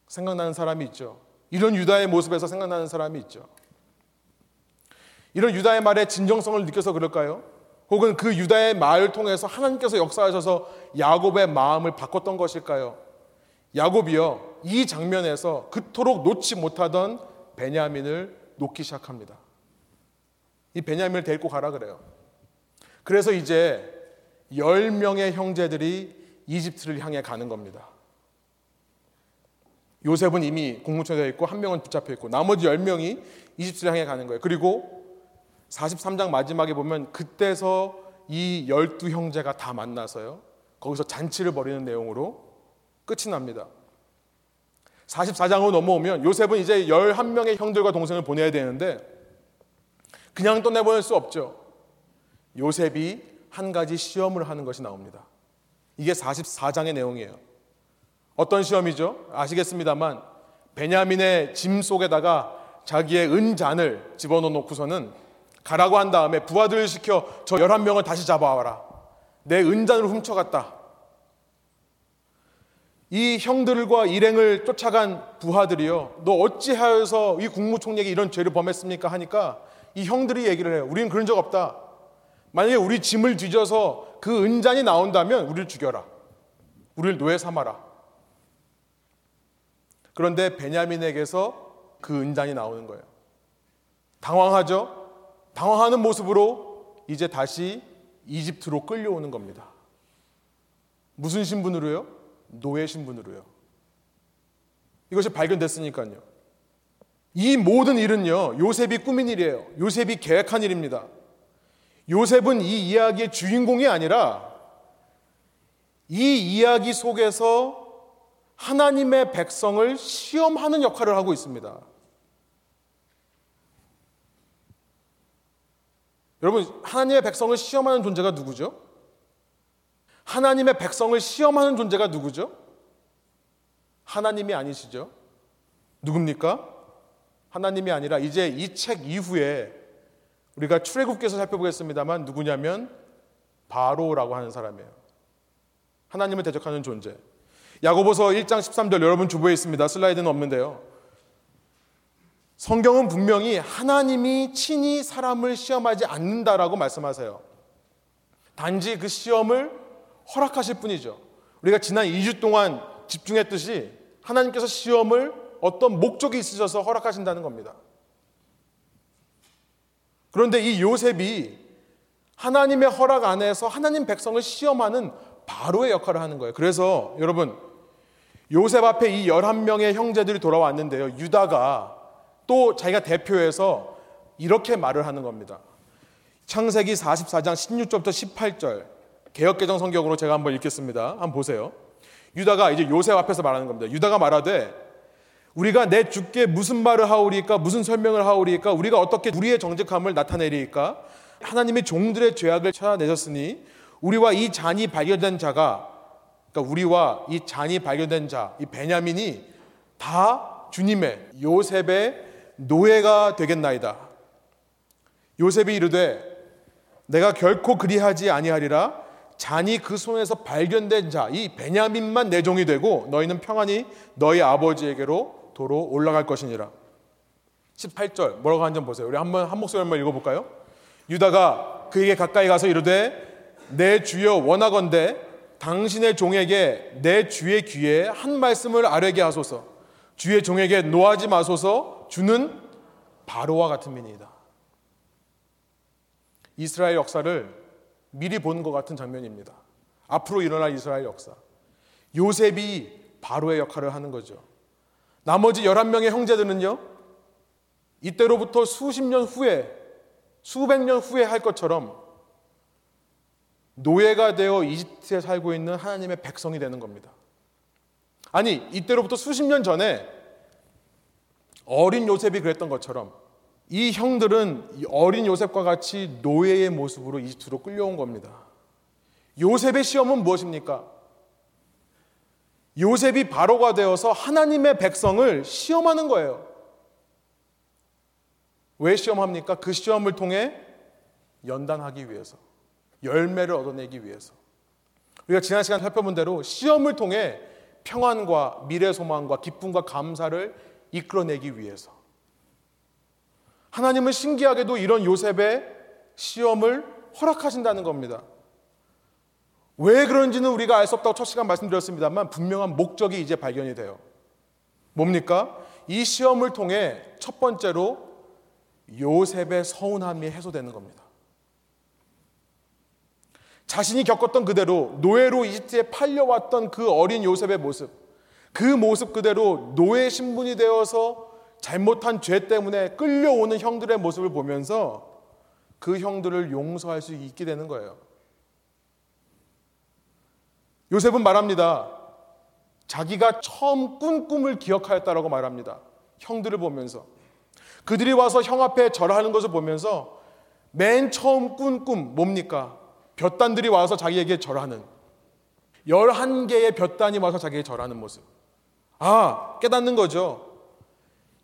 생각나는 사람이 있죠. 이런 유다의 모습에서 생각나는 사람이 있죠. 이런 유다의 말의 진정성을 느껴서 그럴까요? 혹은 그 유다의 말을 통해서 하나님께서 역사하셔서 야곱의 마음을 바꿨던 것일까요? 야곱이요, 이 장면에서 그토록 놓지 못하던 베냐민을 놓기 시작합니다. 이 베냐민을 데리고 가라 그래요. 그래서 이제 10명의 형제들이 이집트를 향해 가는 겁니다. 요셉은 이미 공무처되어 있고 한 명은 붙잡혀 있고 나머지 10명이 이집트를 향해 가는 거예요. 그리고 43장 마지막에 보면 그때서 이 열두 형제가 다 만나서요. 거기서 잔치를 벌이는 내용으로 끝이 납니다. 44장으로 넘어오면 요셉은 이제 11명의 형들과 동생을 보내야 되는데 그냥 떠내보낼 수 없죠. 요셉이 한 가지 시험을 하는 것이 나옵니다. 이게 44장의 내용이에요. 어떤 시험이죠? 아시겠습니다만 베냐민의 짐 속에다가 자기의 은잔을 집어넣어 놓고서는 가라고 한 다음에 부하들을 시켜 저 11명을 다시 잡아와라. 내 은잔을 훔쳐갔다. 이 형들과 일행을 쫓아간 부하들이요. 너 어찌하여서 이 국무총리에게 이런 죄를 범했습니까? 하니까 이 형들이 얘기를 해요. 우리는 그런 적 없다. 만약에 우리 짐을 뒤져서 그 은잔이 나온다면 우리를 죽여라. 우리를 노예 삼아라. 그런데 베냐민에게서 그 은잔이 나오는 거예요. 당황하죠? 당황하는 모습으로 이제 다시 이집트로 끌려오는 겁니다. 무슨 신분으로요? 노예 신분으로요. 이것이 발견됐으니까요. 이 모든 일은요, 요셉이 꾸민 일이에요. 요셉이 계획한 일입니다. 요셉은 이 이야기의 주인공이 아니라 이 이야기 속에서 하나님의 백성을 시험하는 역할을 하고 있습니다. 여러분, 하나님의 백성을 시험하는 존재가 누구죠? 하나님의 백성을 시험하는 존재가 누구죠? 하나님이 아니시죠? 누굽니까? 하나님이 아니라 이제 이 책 이후에 우리가 출애굽기에서 살펴보겠습니다만 누구냐면 바로라고 하는 사람이에요. 하나님을 대적하는 존재. 야고보서 1장 13절 여러분 주부에 있습니다. 슬라이드는 없는데요. 성경은 분명히 하나님이 친히 사람을 시험하지 않는다라고 말씀하세요. 단지 그 시험을 허락하실 뿐이죠. 우리가 지난 2주 동안 집중했듯이 하나님께서 시험을 어떤 목적이 있으셔서 허락하신다는 겁니다. 그런데 이 요셉이 하나님의 허락 안에서 하나님 백성을 시험하는 바로의 역할을 하는 거예요. 그래서 여러분 요셉 앞에 이 11명의 형제들이 돌아왔는데요. 유다가 또 자기가 대표해서 이렇게 말을 하는 겁니다. 창세기 44장 16절부터 18절 개혁개정 성경으로 제가 한번 읽겠습니다. 한번 보세요. 유다가 이제 요셉 앞에서 말하는 겁니다. 유다가 말하되 우리가 내 주께 무슨 말을 하오리까 무슨 설명을 하오리까 우리가 어떻게 우리의 정직함을 나타내리까 하나님의 종들의 죄악을 찾아내셨으니 우리와 이 잔이 발견된 자가 그러니까 우리와 이 잔이 발견된 자, 이 베냐민이 다 주님의 요셉의 노예가 되겠나이다. 요셉이 이르되 내가 결코 그리하지 아니하리라 잔이 그 손에서 발견된 자, 이 베냐민만 내 종이 되고 너희는 평안히 너희 아버지에게로 도로 올라갈 것이니라. 18절 뭐라고 하는지 보세요. 우리 한번 한 목소리 한번 읽어볼까요? 유다가 그에게 가까이 가서 이르되 내 주여 원하건대 당신의 종에게 내 주의 귀에 한 말씀을 아뢰게 하소서. 주의 종에게 노하지 마소서. 주는 바로와 같은 민이다. 이스라엘 역사를 미리 본 것 같은 장면입니다. 앞으로 일어날 이스라엘 역사. 요셉이 바로의 역할을 하는 거죠. 나머지 11명의 형제들은요, 이때로부터 수십 년 후에, 수백 년 후에 할 것처럼 노예가 되어 이집트에 살고 있는 하나님의 백성이 되는 겁니다. 아니, 이때로부터 수십 년 전에 어린 요셉이 그랬던 것처럼 이 형들은 어린 요셉과 같이 노예의 모습으로 이집트로 끌려온 겁니다. 요셉의 시험은 무엇입니까? 요셉이 바로가 되어서 하나님의 백성을 시험하는 거예요. 왜 시험합니까? 그 시험을 통해 연단하기 위해서. 열매를 얻어내기 위해서. 우리가 지난 시간 살펴본 대로 시험을 통해 평안과 미래 소망과 기쁨과 감사를 이끌어내기 위해서. 하나님은 신기하게도 이런 요셉의 시험을 허락하신다는 겁니다. 왜 그런지는 우리가 알 수 없다고 첫 시간 말씀드렸습니다만 분명한 목적이 이제 발견이 돼요. 뭡니까? 이 시험을 통해 첫 번째로 요셉의 서운함이 해소되는 겁니다. 자신이 겪었던 그대로 노예로 이집트에 팔려왔던 그 어린 요셉의 모습, 그 모습 그대로 노예 신분이 되어서 잘못한 죄 때문에 끌려오는 형들의 모습을 보면서 그 형들을 용서할 수 있게 되는 거예요. 요셉은 말합니다. 자기가 처음 꾼 꿈을 기억하였다라고 말합니다. 형들을 보면서. 그들이 와서 형 앞에 절하는 것을 보면서 맨 처음 꾼 꿈 뭡니까? 볕단들이 와서 자기에게 절하는 11개의 볕단이 와서 자기에게 절하는 모습. 아, 깨닫는 거죠.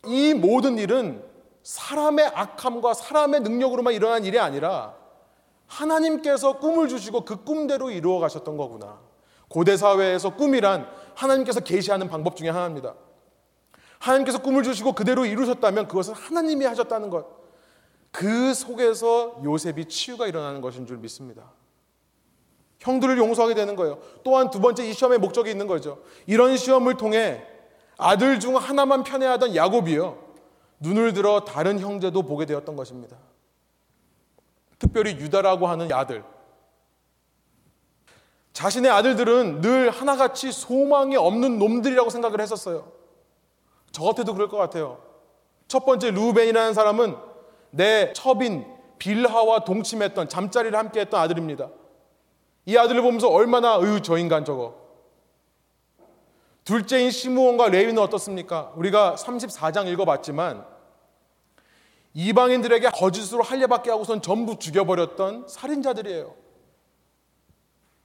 이 모든 일은 사람의 악함과 사람의 능력으로만 일어난 일이 아니라 하나님께서 꿈을 주시고 그 꿈대로 이루어 가셨던 거구나. 고대 사회에서 꿈이란 하나님께서 계시하는 방법 중에 하나입니다. 하나님께서 꿈을 주시고 그대로 이루셨다면 그것은 하나님이 하셨다는 것. 그 속에서 요셉이 치유가 일어나는 것인 줄 믿습니다. 형들을 용서하게 되는 거예요. 또한 두 번째 이 시험의 목적이 있는 거죠. 이런 시험을 통해 아들 중 하나만 편애하던 야곱이요. 눈을 들어 다른 형제도 보게 되었던 것입니다. 특별히 유다라고 하는 아들. 자신의 아들들은 늘 하나같이 소망이 없는 놈들이라고 생각을 했었어요. 저 같아도 그럴 것 같아요. 첫 번째 루벤이라는 사람은 내 첩인 빌하와 동침했던 잠자리를 함께 했던 아들입니다. 이 아들을 보면서 얼마나 의유 저 인간 저거. 둘째인 시므온과 레위는 어떻습니까? 우리가 34장 읽어봤지만 이방인들에게 거짓으로 할례받게 하고선 전부 죽여버렸던 살인자들이에요.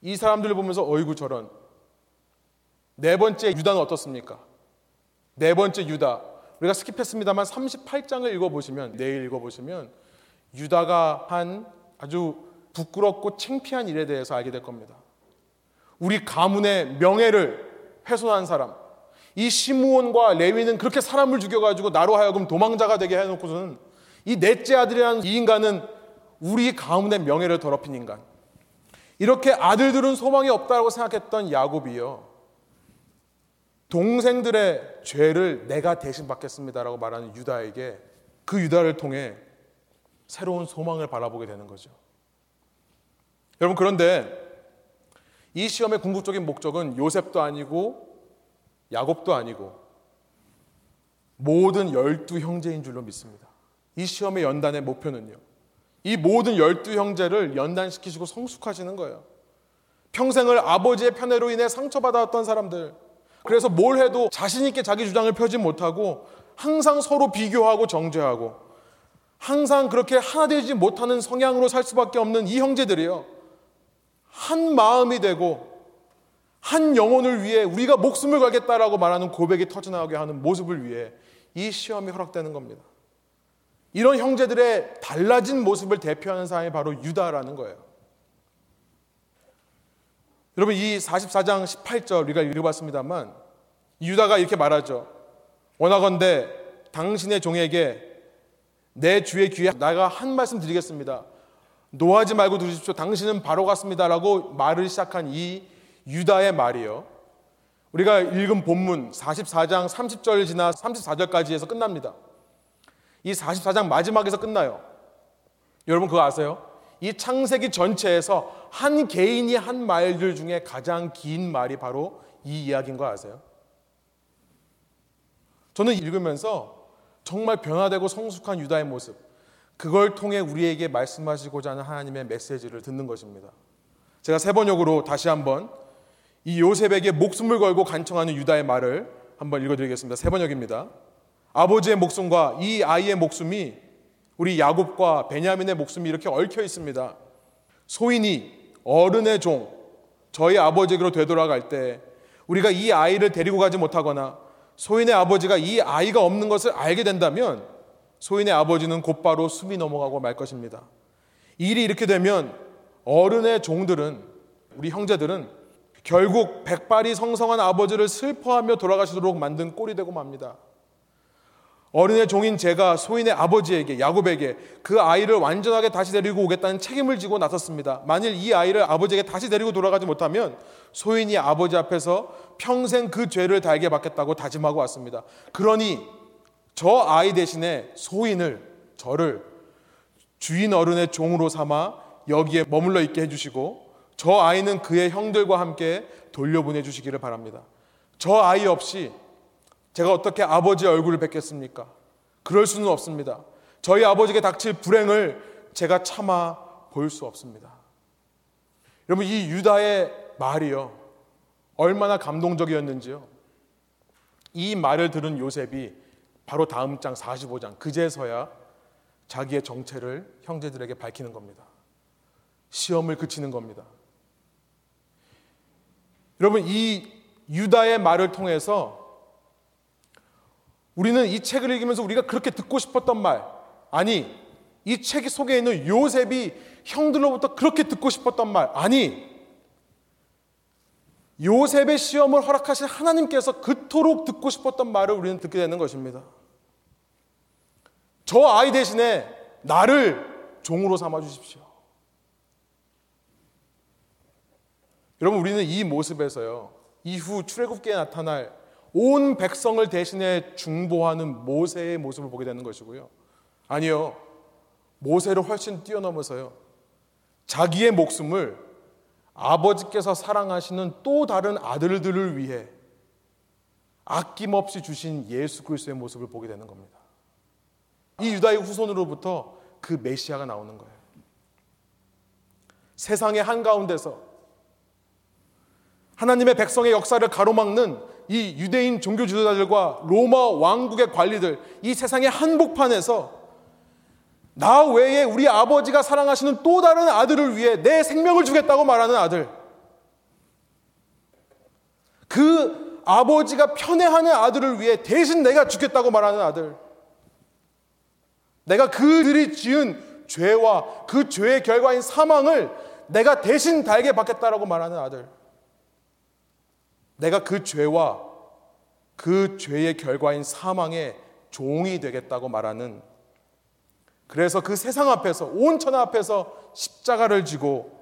이 사람들을 보면서 어이구 저런. 네 번째 유다는 어떻습니까? 네 번째 유다. 우리가 스킵했습니다만 38장을 읽어보시면 내일 읽어보시면 유다가 한 아주 부끄럽고 창피한 일에 대해서 알게 될 겁니다. 우리 가문의 명예를 훼손한 사람. 이 시므온과 레위는 그렇게 사람을 죽여가지고 나로 하여금 도망자가 되게 해놓고서는 이 넷째 아들이라는 이 인간은 우리 가문의 명예를 더럽힌 인간. 이렇게 아들들은 소망이 없다고 생각했던 야곱이요. 동생들의 죄를 내가 대신 받겠습니다라고 말하는 유다에게 그 유다를 통해 새로운 소망을 바라보게 되는 거죠. 여러분 그런데 이 시험의 궁극적인 목적은 요셉도 아니고 야곱도 아니고 모든 열두 형제인 줄로 믿습니다. 이 시험의 연단의 목표는요. 이 모든 열두 형제를 연단시키시고 성숙하시는 거예요. 평생을 아버지의 편애로 인해 상처받아왔던 사람들. 그래서 뭘 해도 자신있게 자기 주장을 펴지 못하고 항상 서로 비교하고 정죄하고 항상 그렇게 하나 되지 못하는 성향으로 살 수밖에 없는 이 형제들이요. 한 마음이 되고 한 영혼을 위해 우리가 목숨을 걸겠다라고 말하는 고백이 터져나오게 하는 모습을 위해 이 시험이 허락되는 겁니다. 이런 형제들의 달라진 모습을 대표하는 사람이 바로 유다라는 거예요. 여러분 이 44장 18절 우리가 읽어봤습니다만 유다가 이렇게 말하죠. 원하건대 당신의 종에게 내 주의 귀에 내가 한 말씀 드리겠습니다. 노하지 말고 들으십시오. 당신은 바로 같습니다라고 말을 시작한 이 유다의 말이요. 우리가 읽은 본문 44장 30절 지나 34절까지 해서 끝납니다. 이 44장 마지막에서 끝나요. 여러분 그거 아세요? 이 창세기 전체에서 한 개인이 한 말들 중에 가장 긴 말이 바로 이 이야기인 거 아세요? 저는 읽으면서 정말 변화되고 성숙한 유다의 모습, 그걸 통해 우리에게 말씀하시고자 하는 하나님의 메시지를 듣는 것입니다. 제가 세 번역으로 다시 한번 이 요셉에게 목숨을 걸고 간청하는 유다의 말을 한번 읽어드리겠습니다. 세 번역입니다. 아버지의 목숨과 이 아이의 목숨이 우리 야곱과 베냐민의 목숨이 이렇게 얽혀 있습니다. 소인이 어른의 종, 저희 아버지에게로 되돌아갈 때 우리가 이 아이를 데리고 가지 못하거나 소인의 아버지가 이 아이가 없는 것을 알게 된다면 소인의 아버지는 곧바로 숨이 넘어가고 말 것입니다. 일이 이렇게 되면 어른의 종들은 우리 형제들은 결국 백발이 성성한 아버지를 슬퍼하며 돌아가시도록 만든 꼴이 되고 맙니다. 어린의 종인 제가 소인의 아버지에게 야곱에게 그 아이를 완전하게 다시 데리고 오겠다는 책임을 지고 나섰습니다. 만일 이 아이를 아버지에게 다시 데리고 돌아가지 못하면 소인이 아버지 앞에서 평생 그 죄를 달게 받겠다고 다짐하고 왔습니다. 그러니 저 아이 대신에 소인을 저를 주인 어른의 종으로 삼아 여기에 머물러 있게 해주시고 저 아이는 그의 형들과 함께 돌려보내 주시기를 바랍니다. 저 아이 없이 제가 어떻게 아버지의 얼굴을 뵙겠습니까? 그럴 수는 없습니다. 저희 아버지에게 닥칠 불행을 제가 참아 볼 수 없습니다. 여러분, 이 유다의 말이요. 얼마나 감동적이었는지요. 이 말을 들은 요셉이 바로 다음 장 45장, 그제서야 자기의 정체를 형제들에게 밝히는 겁니다. 시험을 그치는 겁니다. 여러분, 이 유다의 말을 통해서 우리는 이 책을 읽으면서 우리가 그렇게 듣고 싶었던 말, 아니, 이 책 속에 있는 요셉이 형들로부터 그렇게 듣고 싶었던 말, 아니, 요셉의 시험을 허락하신 하나님께서 그토록 듣고 싶었던 말을 우리는 듣게 되는 것입니다. 저 아이 대신에 나를 종으로 삼아 주십시오. 여러분, 우리는 이 모습에서요, 이후 출애굽기에 나타날 온 백성을 대신해 중보하는 모세의 모습을 보게 되는 것이고요. 아니요. 모세를 훨씬 뛰어넘어서요. 자기의 목숨을 아버지께서 사랑하시는 또 다른 아들들을 위해 아낌없이 주신 예수 그리스도의 모습을 보게 되는 겁니다. 이 유다의 후손으로부터 그 메시아가 나오는 거예요. 세상의 한가운데서 하나님의 백성의 역사를 가로막는 이 유대인 종교 지도자들과 로마 왕국의 관리들, 이 세상의 한복판에서 나 외에 우리 아버지가 사랑하시는 또 다른 아들을 위해 내 생명을 주겠다고 말하는 아들. 그 아버지가 편애하는 아들을 위해 대신 내가 죽겠다고 말하는 아들. 내가 그들이 지은 죄와 그 죄의 결과인 사망을 내가 대신 달게 받겠다라고 말하는 아들. 내가 그 죄와 그 죄의 결과인 사망의 종이 되겠다고 말하는 그래서 그 세상 앞에서 온 천하 앞에서 십자가를 지고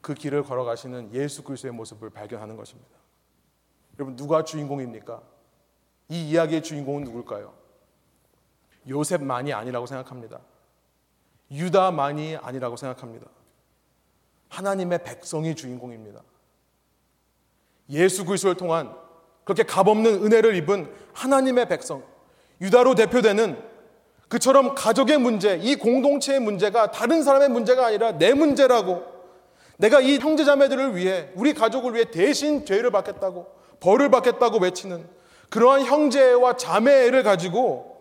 그 길을 걸어가시는 예수 그리스도의 모습을 발견하는 것입니다. 여러분 누가 주인공입니까? 이 이야기의 주인공은 누굴까요? 요셉만이 아니라고 생각합니다. 유다만이 아니라고 생각합니다. 하나님의 백성이 주인공입니다. 예수 그리스도를 통한 그렇게 값없는 은혜를 입은 하나님의 백성, 유다로 대표되는 그처럼 가족의 문제, 이 공동체의 문제가 다른 사람의 문제가 아니라 내 문제라고 내가 이 형제자매들을 위해 우리 가족을 위해 대신 죄를 받겠다고 벌을 받겠다고 외치는 그러한 형제와 자매를 가지고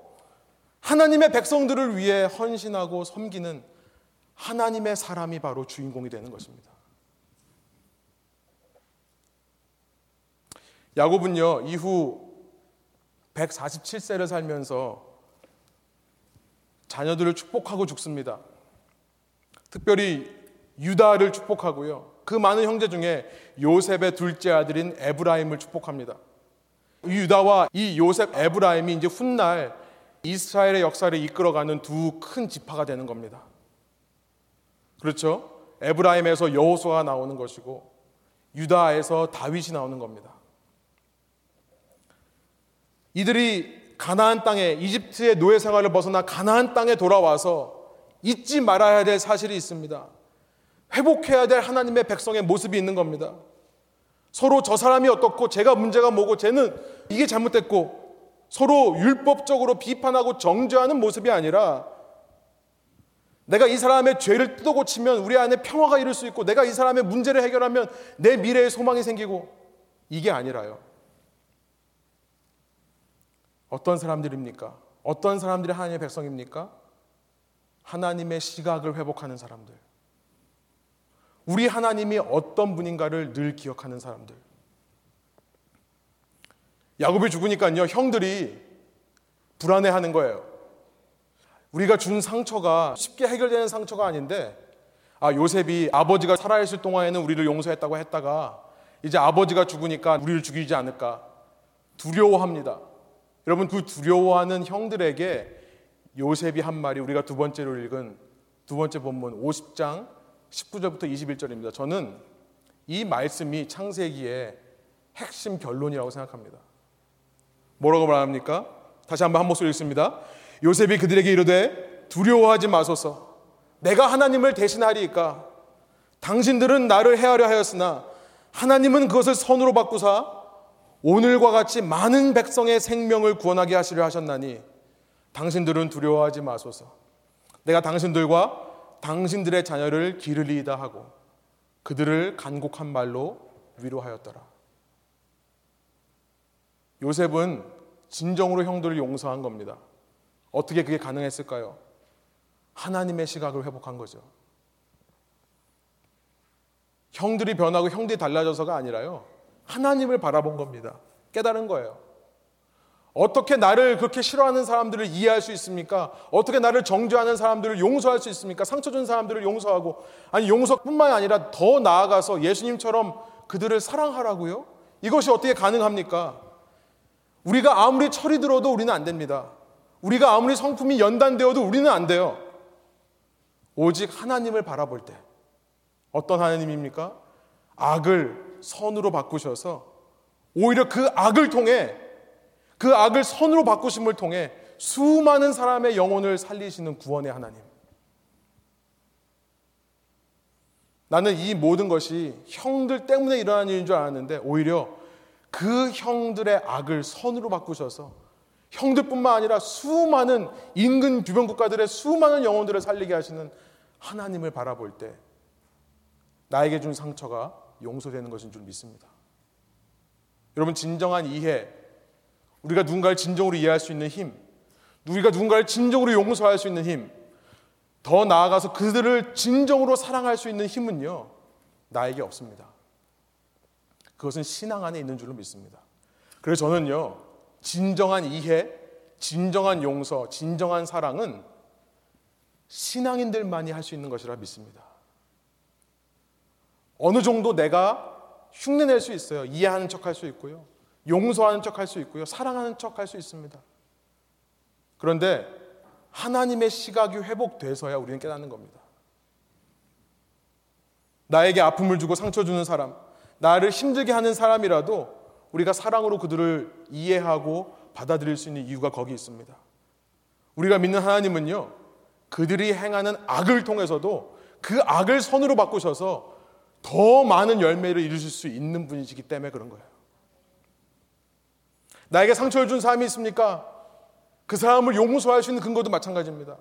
하나님의 백성들을 위해 헌신하고 섬기는 하나님의 사람이 바로 주인공이 되는 것입니다. 야곱은요, 이후 147세를 살면서 자녀들을 축복하고 죽습니다. 특별히 유다를 축복하고요. 그 많은 형제 중에 요셉의 둘째 아들인 에브라임을 축복합니다. 유다와 이 요셉 에브라임이 이제 훗날 이스라엘의 역사를 이끌어가는 두 큰 지파가 되는 겁니다. 그렇죠? 에브라임에서 여호수아가 나오는 것이고 유다에서 다윗이 나오는 겁니다. 이들이 가나안 땅에 이집트의 노예 생활을 벗어나 가나안 땅에 돌아와서 잊지 말아야 될 사실이 있습니다. 회복해야 될 하나님의 백성의 모습이 있는 겁니다. 서로 저 사람이 어떻고 제가 문제가 뭐고 쟤는 이게 잘못됐고 서로 율법적으로 비판하고 정죄하는 모습이 아니라 내가 이 사람의 죄를 뜯어 고치면 우리 안에 평화가 이룰 수 있고 내가 이 사람의 문제를 해결하면 내 미래에 소망이 생기고 이게 아니라요. 어떤 사람들입니까? 어떤 사람들이 하나님의 백성입니까? 하나님의 시각을 회복하는 사람들. 우리 하나님이 어떤 분인가를 늘 기억하는 사람들. 야곱이 죽으니까요, 형들이 불안해하는 거예요. 우리가 준 상처가 쉽게 해결되는 상처가 아닌데, 아, 요셉이 아버지가 살아있을 동안에는 우리를 용서했다고 했다가, 이제 아버지가 죽으니까 우리를 죽이지 않을까. 두려워합니다. 여러분, 그 두려워하는 형들에게 요셉이 한 말이 우리가 두 번째로 읽은 두 번째 본문 50장 19절부터 21절입니다. 저는 이 말씀이 창세기의 핵심 결론이라고 생각합니다. 뭐라고 말합니까? 다시 한번 한 목소리 읽습니다. 요셉이 그들에게 이르되 두려워하지 마소서. 내가 하나님을 대신하리이까. 당신들은 나를 해하려 하였으나 하나님은 그것을 선으로 바꾸사 오늘과 같이 많은 백성의 생명을 구원하게 하시려 하셨나니 당신들은 두려워하지 마소서. 내가 당신들과 당신들의 자녀를 기르리이다 하고 그들을 간곡한 말로 위로하였더라. 요셉은 진정으로 형들을 용서한 겁니다. 어떻게 그게 가능했을까요? 하나님의 시각을 회복한 거죠. 형들이 변하고 형들이 달라져서가 아니라요. 하나님을 바라본 겁니다. 깨달은 거예요. 어떻게 나를 그렇게 싫어하는 사람들을 이해할 수 있습니까? 어떻게 나를 정죄하는 사람들을 용서할 수 있습니까? 상처 준 사람들을 용서하고 아니 용서뿐만 아니라 더 나아가서 예수님처럼 그들을 사랑하라고요? 이것이 어떻게 가능합니까? 우리가 아무리 철이 들어도 우리는 안 됩니다. 우리가 아무리 성품이 연단되어도 우리는 안 돼요. 오직 하나님을 바라볼 때 어떤 하나님입니까? 악을 선으로 바꾸셔서 오히려 그 악을 통해 그 악을 선으로 바꾸심을 통해 수많은 사람의 영혼을 살리시는 구원의 하나님. 나는 이 모든 것이 형들 때문에 일어난 일인 줄 알았는데 오히려 그 형들의 악을 선으로 바꾸셔서 형들뿐만 아니라 수많은 인근 주변 국가들의 수많은 영혼들을 살리게 하시는 하나님을 바라볼 때 나에게 준 상처가 용서되는 것인 줄 믿습니다. 여러분 진정한 이해 우리가 누군가를 진정으로 이해할 수 있는 힘, 우리가 누군가를 진정으로 용서할 수 있는 힘, 더 나아가서 그들을 진정으로 사랑할 수 있는 힘은요, 나에게 없습니다. 그것은 신앙 안에 있는 줄로 믿습니다. 그래서 저는요, 진정한 이해, 진정한 용서, 진정한 사랑은 신앙인들만이 할 수 있는 것이라 믿습니다. 어느 정도 내가 흉내낼 수 있어요. 이해하는 척 할 수 있고요. 용서하는 척 할 수 있고요. 사랑하는 척 할 수 있습니다. 그런데 하나님의 시각이 회복돼서야 우리는 깨닫는 겁니다. 나에게 아픔을 주고 상처 주는 사람, 나를 힘들게 하는 사람이라도 우리가 사랑으로 그들을 이해하고 받아들일 수 있는 이유가 거기 있습니다. 우리가 믿는 하나님은요, 그들이 행하는 악을 통해서도 그 악을 선으로 바꾸셔서 더 많은 열매를 이루실 수 있는 분이시기 때문에 그런 거예요. 나에게 상처를 준 사람이 있습니까? 그 사람을 용서할 수 있는 근거도 마찬가지입니다.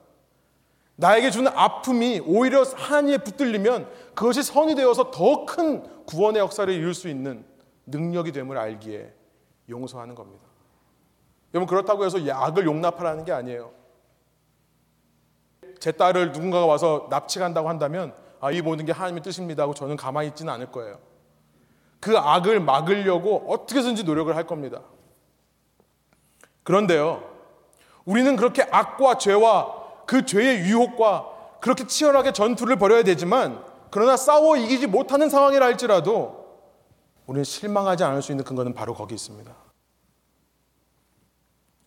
나에게 주는 아픔이 오히려 하나님에 붙들리면 그것이 선이 되어서 더 큰 구원의 역사를 이룰 수 있는 능력이 됨을 알기에 용서하는 겁니다. 여러분 그렇다고 해서 악을 용납하라는 게 아니에요. 제 딸을 누군가가 와서 납치간다고 한다면 아, 이 모든 게 하나님의 뜻입니다 하고 저는 가만히 있지는 않을 거예요. 그 악을 막으려고 어떻게든지 노력을 할 겁니다. 그런데요, 우리는 그렇게 악과 죄와 그 죄의 유혹과 그렇게 치열하게 전투를 벌여야 되지만 그러나 싸워 이기지 못하는 상황이라 할지라도 우리는 실망하지 않을 수 있는 근거는 바로 거기 있습니다.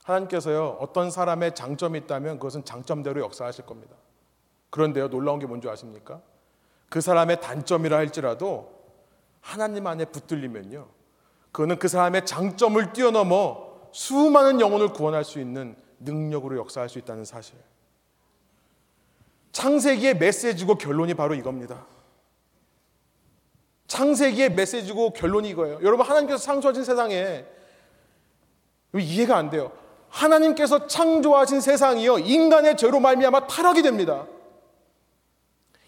하나님께서요, 어떤 사람의 장점이 있다면 그것은 장점대로 역사하실 겁니다. 그런데요, 놀라운 게 뭔지 아십니까? 그 사람의 단점이라 할지라도 하나님 안에 붙들리면요, 그거는 그 사람의 장점을 뛰어넘어 수많은 영혼을 구원할 수 있는 능력으로 역사할 수 있다는 사실. 창세기의 메시지고 결론이 바로 이겁니다. 창세기의 메시지고 결론이 이거예요. 여러분 하나님께서 창조하신 세상에 이해가 안 돼요. 하나님께서 창조하신 세상이요 인간의 죄로 말미암아 타락이 됩니다.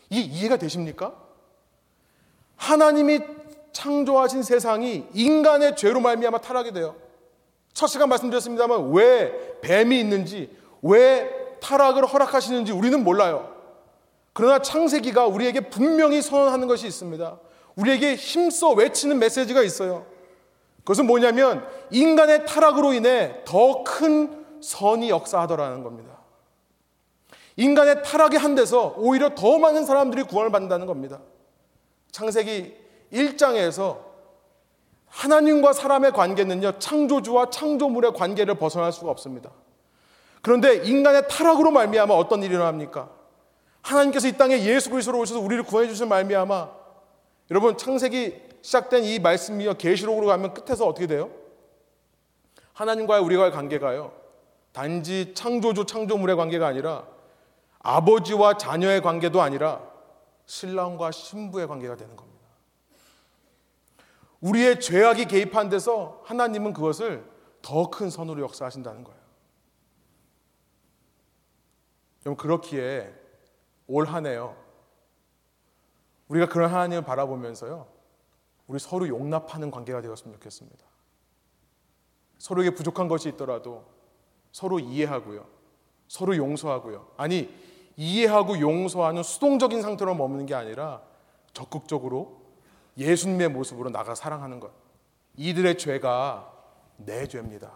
이 이해가 되십니까? 하나님이 창조하신 세상이 인간의 죄로 말미암아 타락이 돼요. 첫 시간 말씀드렸습니다만 왜 뱀이 있는지 왜 타락을 허락하시는지 우리는 몰라요. 그러나 창세기가 우리에게 분명히 선언하는 것이 있습니다. 우리에게 힘써 외치는 메시지가 있어요. 그것은 뭐냐면 인간의 타락으로 인해 더 큰 선이 역사하더라는 겁니다. 인간의 타락의 한 데서 오히려 더 많은 사람들이 구원을 받는다는 겁니다. 창세기 1장에서 하나님과 사람의 관계는요, 창조주와 창조물의 관계를 벗어날 수가 없습니다. 그런데 인간의 타락으로 말미암아 어떤 일이 일어납니까? 하나님께서 이 땅에 예수 그리스도로 오셔서 우리를 구원해 주신 말미암아 여러분 창세기 시작된 이 말씀이요 계시록으로 가면 끝에서 어떻게 돼요? 하나님과의 우리와의 관계가요 단지 창조주 창조물의 관계가 아니라 아버지와 자녀의 관계도 아니라 신랑과 신부의 관계가 되는 겁니다. 우리의 죄악이 개입한 데서 하나님은 그것을 더 큰 선으로 역사하신다는 거예요. 여러분 그렇기에 올 한 해요. 우리가 그런 하나님을 바라보면서요. 우리 서로 용납하는 관계가 되었으면 좋겠습니다. 서로에게 부족한 것이 있더라도 서로 이해하고요. 서로 용서하고요. 아니, 이해하고 용서하는 수동적인 상태로 머무는 게 아니라 적극적으로 예수님의 모습으로 나가 사랑하는 것. 이들의 죄가 내 죄입니다.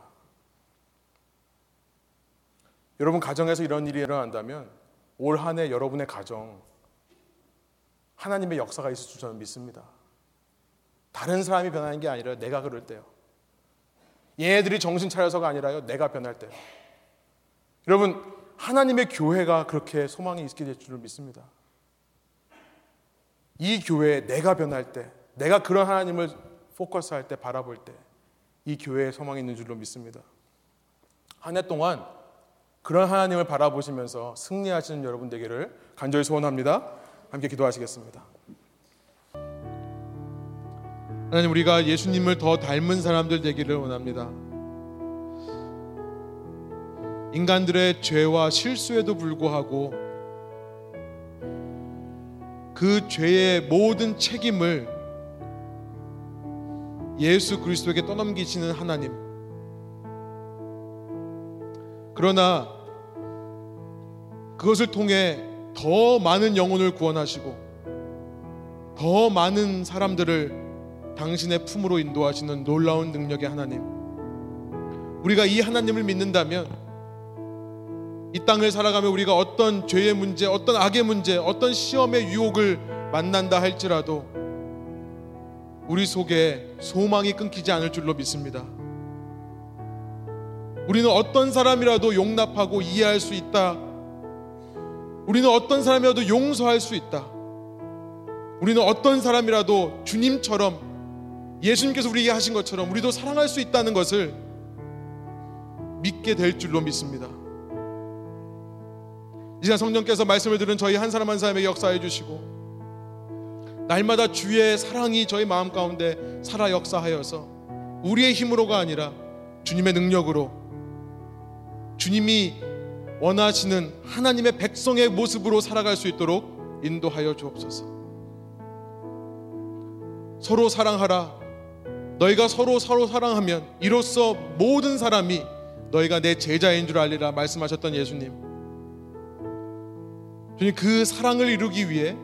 여러분 가정에서 이런 일이 일어난다면 올 한 해 여러분의 가정 하나님의 역사가 있을 줄 저는 믿습니다. 다른 사람이 변하는 게 아니라 내가 그럴 때요. 얘네들이 정신 차려서가 아니라요. 내가 변할 때요. 여러분 하나님의 교회가 그렇게 소망이 있게 될 줄을 믿습니다. 이 교회에 내가 변할 때, 내가 그런 하나님을 포커스할 때, 바라볼 때, 이 교회에 소망이 있는 줄로 믿습니다. 한 해 동안 그런 하나님을 바라보시면서 승리하시는 여러분 되기를 간절히 소원합니다. 함께 기도하시겠습니다. 하나님 우리가 예수님을 더 닮은 사람들 되기를 원합니다. 인간들의 죄와 실수에도 불구하고 그 죄의 모든 책임을 예수 그리스도에게 떠넘기시는 하나님. 그러나 그것을 통해 더 많은 영혼을 구원하시고 더 많은 사람들을 당신의 품으로 인도하시는 놀라운 능력의 하나님. 우리가 이 하나님을 믿는다면 이 땅을 살아가며 우리가 어떤 죄의 문제, 어떤 악의 문제, 어떤 시험의 유혹을 만난다 할지라도 우리 속에 소망이 끊기지 않을 줄로 믿습니다. 우리는 어떤 사람이라도 용납하고 이해할 수 있다. 우리는 어떤 사람이라도 용서할 수 있다. 우리는 어떤 사람이라도 주님처럼 예수님께서 우리에게 하신 것처럼 우리도 사랑할 수 있다는 것을 믿게 될 줄로 믿습니다. 이 시간 성령께서 말씀을 들은 저희 한 사람 한 사람에게 역사해 주시고 날마다 주의 사랑이 저희 마음 가운데 살아 역사하여서 우리의 힘으로가 아니라 주님의 능력으로 주님이 원하시는 하나님의 백성의 모습으로 살아갈 수 있도록 인도하여 주옵소서. 서로 사랑하라. 너희가 서로 서로 사랑하면 이로써 모든 사람이 너희가 내 제자인 줄 알리라 말씀하셨던 예수님. 주님 그 사랑을 이루기 위해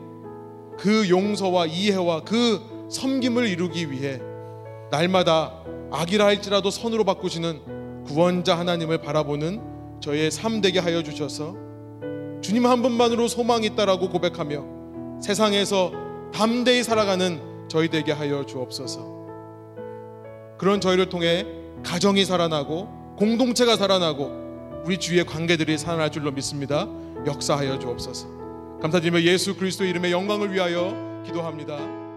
그 용서와 이해와 그 섬김을 이루기 위해 날마다 악이라 할지라도 선으로 바꾸시는 구원자 하나님을 바라보는 저희의 삶 되게 하여 주셔서 주님 한 분만으로 소망이 있다라고 고백하며 세상에서 담대히 살아가는 저희 되게 하여 주옵소서. 그런 저희를 통해 가정이 살아나고 공동체가 살아나고 우리 주위의 관계들이 살아날 줄로 믿습니다. 역사하여 주옵소서. 감사드리며 예수 그리스도 이름의 영광을 위하여 기도합니다.